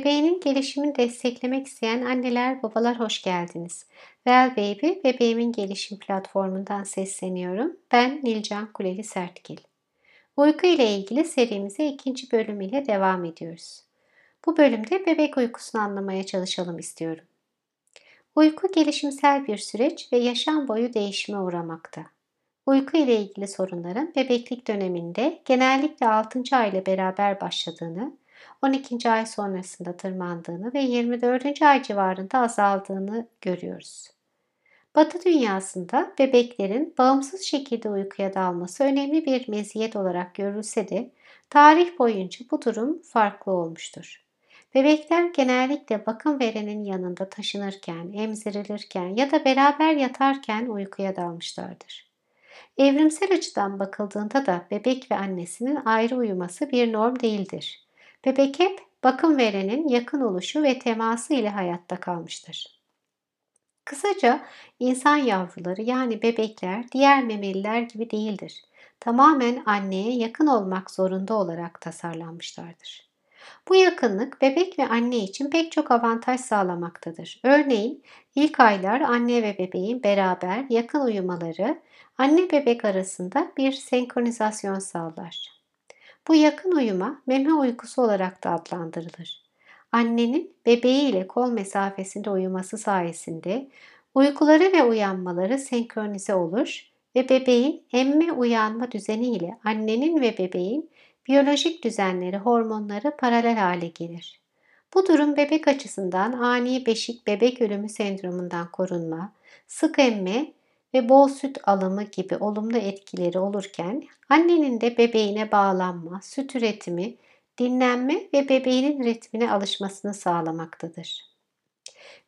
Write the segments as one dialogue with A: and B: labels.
A: Bebeğinin gelişimini desteklemek isteyen anneler, babalar hoş geldiniz. Well Baby, bebeğimin gelişim platformundan sesleniyorum. Ben Nilcan Kuleli Sertgil. Uyku ile ilgili serimize ikinci bölüm ile devam ediyoruz. Bu bölümde bebek uykusunu anlamaya çalışalım istiyorum. Uyku gelişimsel bir süreç ve yaşam boyu değişime uğramakta. Uyku ile ilgili sorunların bebeklik döneminde genellikle 6. ay ile beraber başladığını 12. ay sonrasında tırmandığını ve 24. ay civarında azaldığını görüyoruz. Batı dünyasında bebeklerin bağımsız şekilde uykuya dalması önemli bir meziyet olarak görülse de tarih boyunca bu durum farklı olmuştur. Bebekler genellikle bakım verenin yanında taşınırken, emzirilirken ya da beraber yatarken uykuya dalmışlardır. Evrimsel açıdan bakıldığında da bebek ve annesinin ayrı uyuması bir norm değildir. Bebek hep bakım verenin yakın oluşu ve teması ile hayatta kalmıştır. Kısaca insan yavruları yani bebekler diğer memeliler gibi değildir. Tamamen anneye yakın olmak zorunda olarak tasarlanmışlardır. Bu yakınlık bebek ve anne için pek çok avantaj sağlamaktadır. Örneğin ilk aylar anne ve bebeğin beraber yakın uyumaları anne bebek arasında bir senkronizasyon sağlar. Bu yakın uyuma meme uykusu olarak da adlandırılır. Annenin bebeği ile kol mesafesinde uyuması sayesinde uykuları ve uyanmaları senkronize olur ve bebeğin emme uyanma düzeni ile annenin ve bebeğin biyolojik düzenleri, hormonları paralel hale gelir. Bu durum bebek açısından ani beşik bebek ölümü sendromundan korunma, sık emme ve bol süt alımı gibi olumlu etkileri olurken annenin de bebeğine bağlanma, süt üretimi, dinlenme ve bebeğinin ritmine alışmasını sağlamaktadır.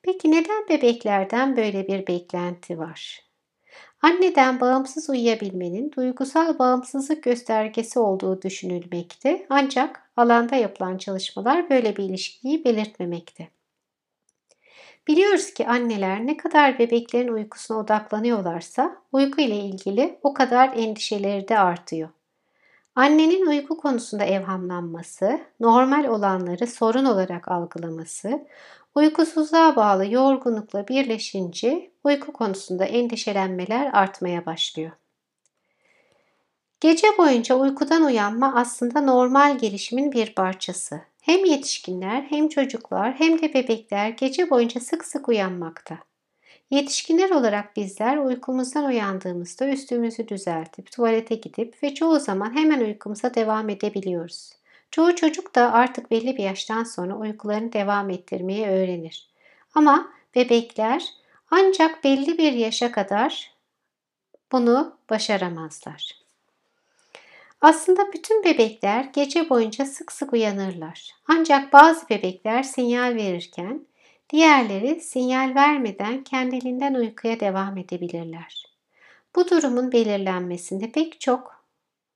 A: Peki neden bebeklerden böyle bir beklenti var? Anneden bağımsız uyuyabilmenin duygusal bağımsızlık göstergesi olduğu düşünülmekte ancak alanda yapılan çalışmalar böyle bir ilişkiyi belirtmemekte. Biliyoruz ki anneler ne kadar bebeklerin uykusuna odaklanıyorlarsa uyku ile ilgili o kadar endişeleri de artıyor. Annenin uyku konusunda evhamlanması, normal olanları sorun olarak algılaması, uykusuzluğa bağlı yorgunlukla birleşince uyku konusunda endişelenmeler artmaya başlıyor. Gece boyunca uykudan uyanma aslında normal gelişimin bir parçası. Hem yetişkinler hem çocuklar hem de bebekler gece boyunca sık sık uyanmakta. Yetişkinler olarak bizler uykumuzdan uyandığımızda üstümüzü düzeltip tuvalete gidip ve çoğu zaman hemen uykumuza devam edebiliyoruz. Çoğu çocuk da artık belli bir yaştan sonra uykularını devam ettirmeyi öğrenir. Ama bebekler ancak belli bir yaşa kadar bunu başaramazlar. Aslında bütün bebekler gece boyunca sık sık uyanırlar. Ancak bazı bebekler sinyal verirken diğerleri sinyal vermeden kendiliğinden uykuya devam edebilirler. Bu durumun belirlenmesinde pek çok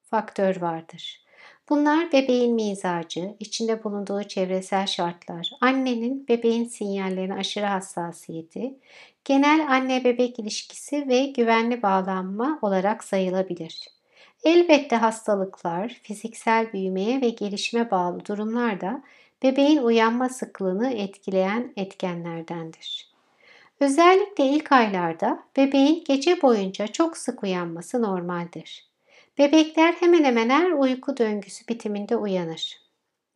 A: faktör vardır. Bunlar bebeğin mizacı, içinde bulunduğu çevresel şartlar, annenin bebeğin sinyallerine aşırı hassasiyeti, genel anne-bebek ilişkisi ve güvenli bağlanma olarak sayılabilir. Elbette hastalıklar, fiziksel büyümeye ve gelişime bağlı durumlar da bebeğin uyanma sıklığını etkileyen etkenlerdendir. Özellikle ilk aylarda bebeğin gece boyunca çok sık uyanması normaldir. Bebekler hemen hemen her uyku döngüsü bitiminde uyanır.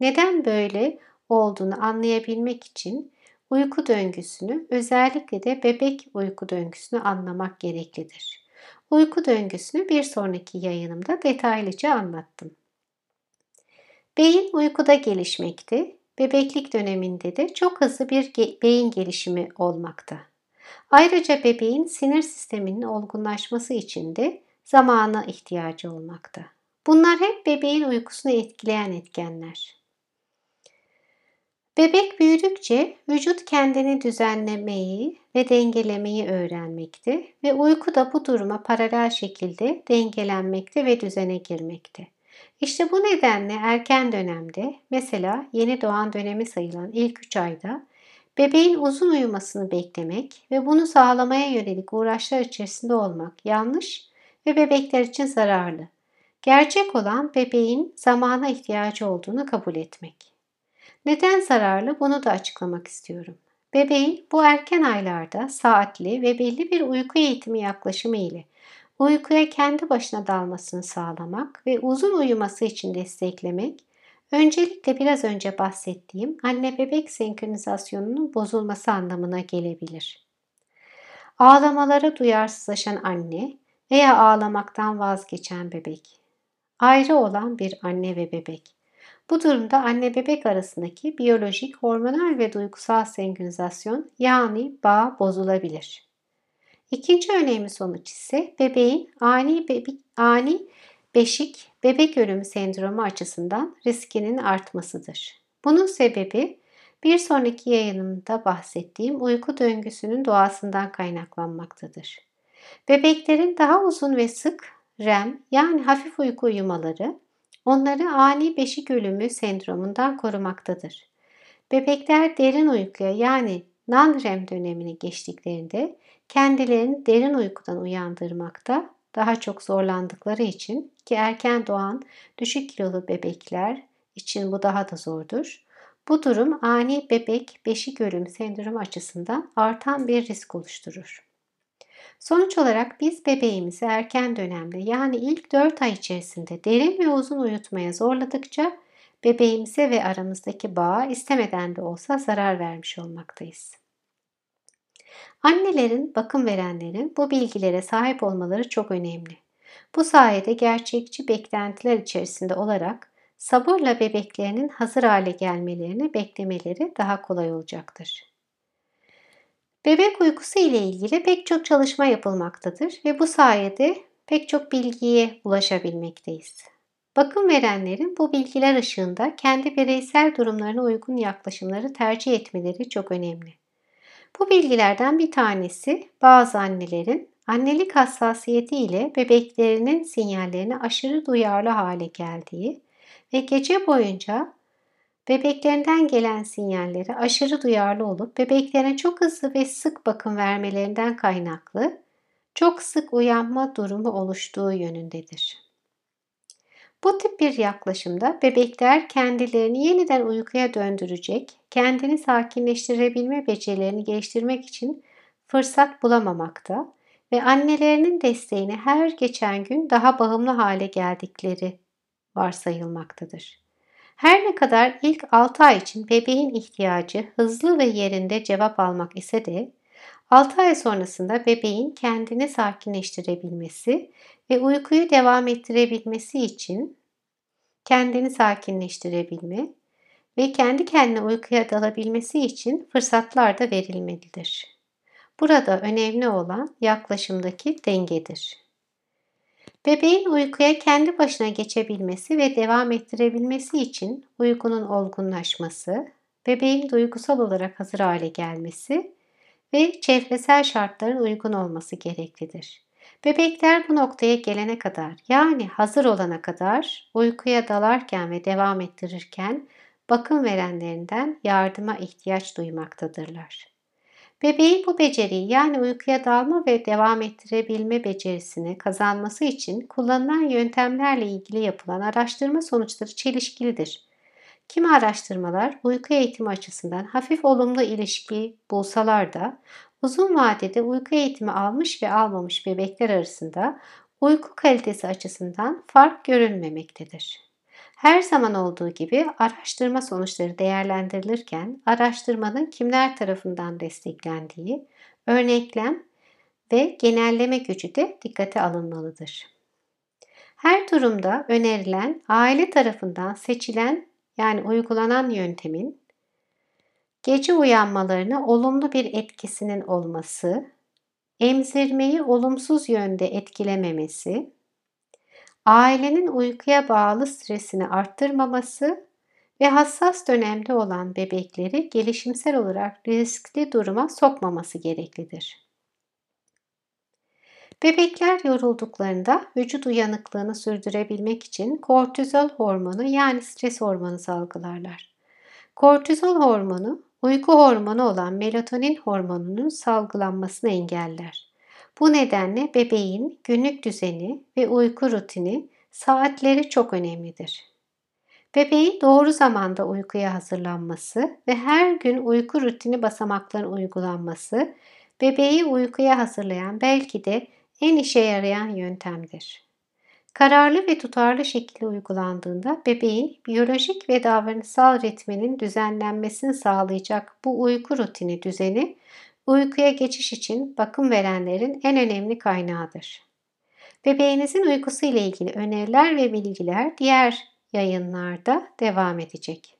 A: Neden böyle olduğunu anlayabilmek için uyku döngüsünü özellikle de bebek uyku döngüsünü anlamak gereklidir. Uyku döngüsünü bir sonraki yayınımda detaylıca anlattım. Beyin uykuda gelişmekte, bebeklik döneminde de çok hızlı bir beyin gelişimi olmakta. Ayrıca bebeğin sinir sisteminin olgunlaşması için de zamana ihtiyacı olmakta. Bunlar hep bebeğin uykusunu etkileyen etkenler. Bebek büyüdükçe vücut kendini düzenlemeyi ve dengelemeyi öğrenmekte ve uyku da bu duruma paralel şekilde dengelenmekte ve düzene girmekte. İşte bu nedenle erken dönemde mesela yeni doğan dönemi sayılan ilk 3 ayda bebeğin uzun uyumasını beklemek ve bunu sağlamaya yönelik uğraşlar içerisinde olmak yanlış ve bebekler için zararlı. Gerçek olan bebeğin zamana ihtiyacı olduğunu kabul etmek. Neden zararlı bunu da açıklamak istiyorum. Bebeğin bu erken aylarda saatli ve belli bir uyku eğitimi yaklaşımı ile uykuya kendi başına dalmasını sağlamak ve uzun uyuması için desteklemek, öncelikle biraz önce bahsettiğim anne bebek senkronizasyonunun bozulması anlamına gelebilir. Ağlamalara duyarsızlaşan anne veya ağlamaktan vazgeçen bebek. Ayrı olan bir anne ve bebek. Bu durumda anne bebek arasındaki biyolojik, hormonal ve duygusal senkronizasyon yani bağ bozulabilir. İkinci önemli sonuç ise bebeğin ani, bebek, ani beşik bebek ölümü sendromu açısından riskinin artmasıdır. Bunun sebebi bir sonraki yayınımda bahsettiğim uyku döngüsünün doğasından kaynaklanmaktadır. Bebeklerin daha uzun ve sık REM yani hafif uyku uyumaları onları ani beşik ölümü sendromundan korumaktadır. Bebekler derin uykuya yani non-REM dönemini geçtiklerinde kendilerini derin uykudan uyandırmakta daha çok zorlandıkları için ki erken doğan düşük kilolu bebekler için bu daha da zordur. Bu durum ani bebek beşik ölüm sendromu açısından artan bir risk oluşturur. Sonuç olarak biz bebeğimizi erken dönemde yani ilk 4 ay içerisinde derin ve uzun uyutmaya zorladıkça bebeğimize ve aramızdaki bağa istemeden de olsa zarar vermiş olmaktayız. Annelerin, bakım verenlerin bu bilgilere sahip olmaları çok önemli. Bu sayede gerçekçi beklentiler içerisinde olarak sabırla bebeklerinin hazır hale gelmelerini beklemeleri daha kolay olacaktır. Bebek uykusu ile ilgili pek çok çalışma yapılmaktadır ve bu sayede pek çok bilgiye ulaşabilmekteyiz. Bakım verenlerin bu bilgiler ışığında kendi bireysel durumlarına uygun yaklaşımları tercih etmeleri çok önemli. Bu bilgilerden bir tanesi bazı annelerin annelik hassasiyeti ile bebeklerinin sinyallerine aşırı duyarlı hale geldiği ve gece boyunca bebeklerinden gelen sinyallere aşırı duyarlı olup bebeklerine çok hızlı ve sık bakım vermelerinden kaynaklı çok sık uyanma durumu oluştuğu yönündedir. Bu tip bir yaklaşımda bebekler kendilerini yeniden uykuya döndürecek, kendini sakinleştirebilme becerilerini geliştirmek için fırsat bulamamakta ve annelerinin desteğine her geçen gün daha bağımlı hale geldikleri varsayılmaktadır. Her ne kadar ilk 6 ay için bebeğin ihtiyacı hızlı ve yerinde cevap almak ise de 6 ay sonrasında bebeğin kendini sakinleştirebilmesi ve uykuyu devam ettirebilmesi için kendini sakinleştirebilme ve kendi kendine uykuya dalabilmesi için fırsatlar da verilmelidir. Burada önemli olan yaklaşımdaki dengedir. Bebeğin uykuya kendi başına geçebilmesi ve devam ettirebilmesi için uykunun olgunlaşması, bebeğin duygusal olarak hazır hale gelmesi ve çevresel şartların uygun olması gereklidir. Bebekler bu noktaya gelene kadar yani hazır olana kadar uykuya dalarken ve devam ettirirken bakım verenlerinden yardıma ihtiyaç duymaktadırlar. Bebeğin bu beceriyi yani uykuya dalma ve devam ettirebilme becerisini kazanması için kullanılan yöntemlerle ilgili yapılan araştırma sonuçları çelişkilidir. Kimi araştırmalar uyku eğitimi açısından hafif olumlu ilişki bulsalar da uzun vadede uyku eğitimi almış ve almamış bebekler arasında uyku kalitesi açısından fark görülmemektedir. Her zaman olduğu gibi araştırma sonuçları değerlendirilirken araştırmanın kimler tarafından desteklendiği, örneklem ve genelleme gücü de dikkate alınmalıdır. Her durumda önerilen aile tarafından seçilen yani uygulanan yöntemin gece uyanmalarına olumlu bir etkisinin olması, emzirmeyi olumsuz yönde etkilememesi, ailenin uykuya bağlı stresini arttırmaması ve hassas dönemde olan bebekleri gelişimsel olarak riskli duruma sokmaması gereklidir. Bebekler yorulduklarında vücut uyanıklığını sürdürebilmek için kortizol hormonu yani stres hormonu salgılarlar. Kortizol hormonu uyku hormonu olan melatonin hormonunun salgılanmasını engeller. Bu nedenle bebeğin günlük düzeni ve uyku rutini saatleri çok önemlidir. Bebeğin doğru zamanda uykuya hazırlanması ve her gün uyku rutini basamakların uygulanması bebeği uykuya hazırlayan belki de en işe yarayan yöntemdir. Kararlı ve tutarlı şekilde uygulandığında bebeğin biyolojik ve davranışsal ritminin düzenlenmesini sağlayacak bu uyku rutini düzeni uykuya geçiş için bakım verenlerin en önemli kaynağıdır. Bebeğinizin uykusu ile ilgili öneriler ve bilgiler diğer yayınlarda devam edecek.